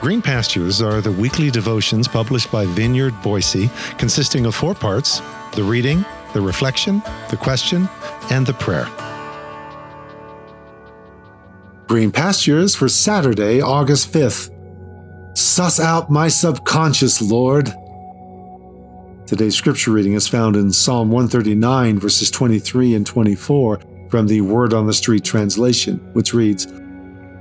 Green Pastures are the weekly devotions published by Vineyard Boise, consisting of four parts the reading, the reflection, the question, and the prayer. Green Pastures for Saturday, August 5th. Suss out my subconscious, Lord. Today's scripture reading is found in Psalm 139, verses 23 and 24 from the Word on the Street translation, which reads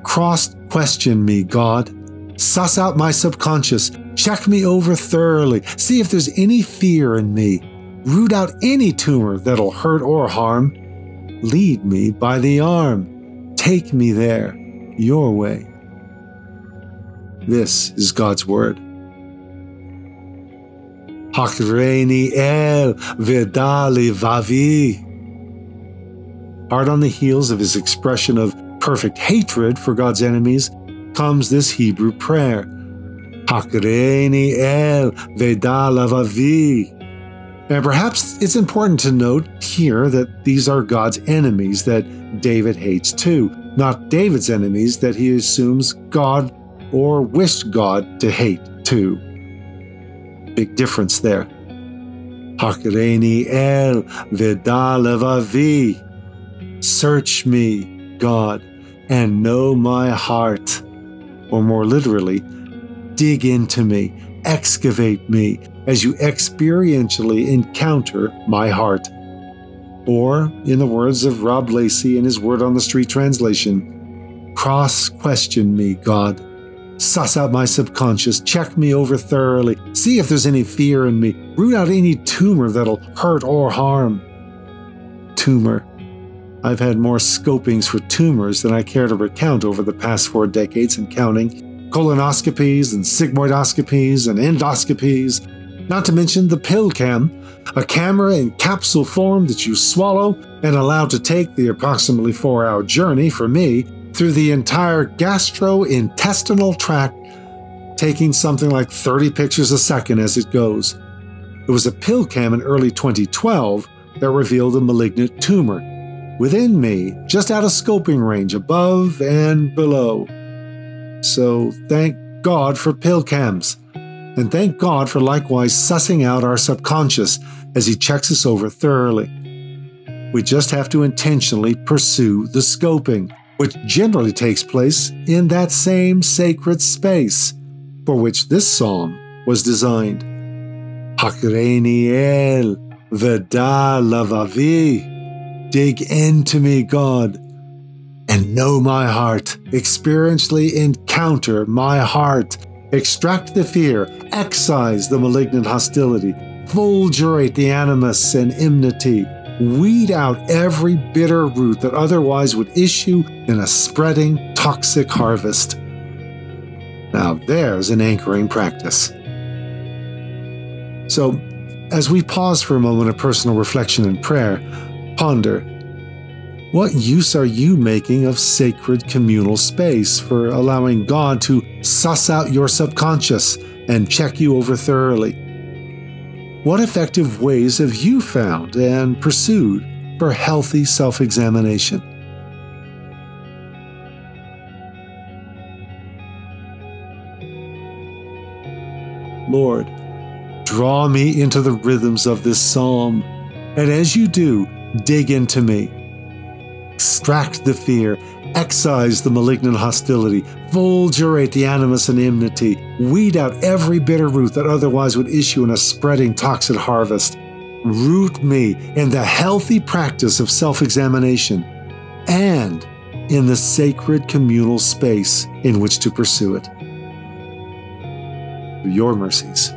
Cross question me, God Suss out my subconscious. Check me over thoroughly. See if there's any fear in me. Root out any tumor that'll hurt or harm. Lead me by the arm. Take me there, your way. This is God's Word. Hakreni el vidali vavi. Hard on the heels of his expression of perfect hatred for God's enemies, comes this Hebrew prayer. Hakreni el vedalavavi. And perhaps it's important to note here that these are God's enemies that David hates too, not David's enemies that he assumes God or wished God to hate too. Big difference there. Hakreni el vedalavavi. Search me, God, and know my heart or more literally, dig into me, excavate me as you experientially encounter my heart. Or, in the words of Rob Lacey in his Word on the Street translation, cross question me, God. Suss out my subconscious, check me over thoroughly, see if there's any fear in me, root out any tumor that'll hurt or harm. Tumor. I've had more scopings for tumors than I care to recount over the past four decades and counting colonoscopies and sigmoidoscopies and endoscopies, not to mention the pill cam, a camera in capsule form that you swallow and allow to take the approximately four hour journey for me through the entire gastrointestinal tract, taking something like 30 pictures a second as it goes. It was a pill cam in early 2012 that revealed a malignant tumor within me, just out of scoping range, above and below. So thank God for pill cams. And thank God for likewise sussing out our subconscious as He checks us over thoroughly. We just have to intentionally pursue the scoping, which generally takes place in that same sacred space for which this psalm was designed. Hakreni el veda lavavi. Dig into me, God, and know my heart. Experientially encounter my heart. Extract the fear, excise the malignant hostility, fulgurate the animus and enmity, weed out every bitter root that otherwise would issue in a spreading toxic harvest. Now, there's an anchoring practice. So, as we pause for a moment of personal reflection and prayer, Ponder what use are you making of sacred communal space for allowing God to suss out your subconscious and check you over thoroughly? What effective ways have you found and pursued for healthy self examination? Lord, draw me into the rhythms of this psalm, and as you do, dig into me. Extract the fear, excise the malignant hostility, fulgurate the animus and enmity, weed out every bitter root that otherwise would issue in a spreading toxic harvest. Root me in the healthy practice of self examination and in the sacred communal space in which to pursue it. Your mercies.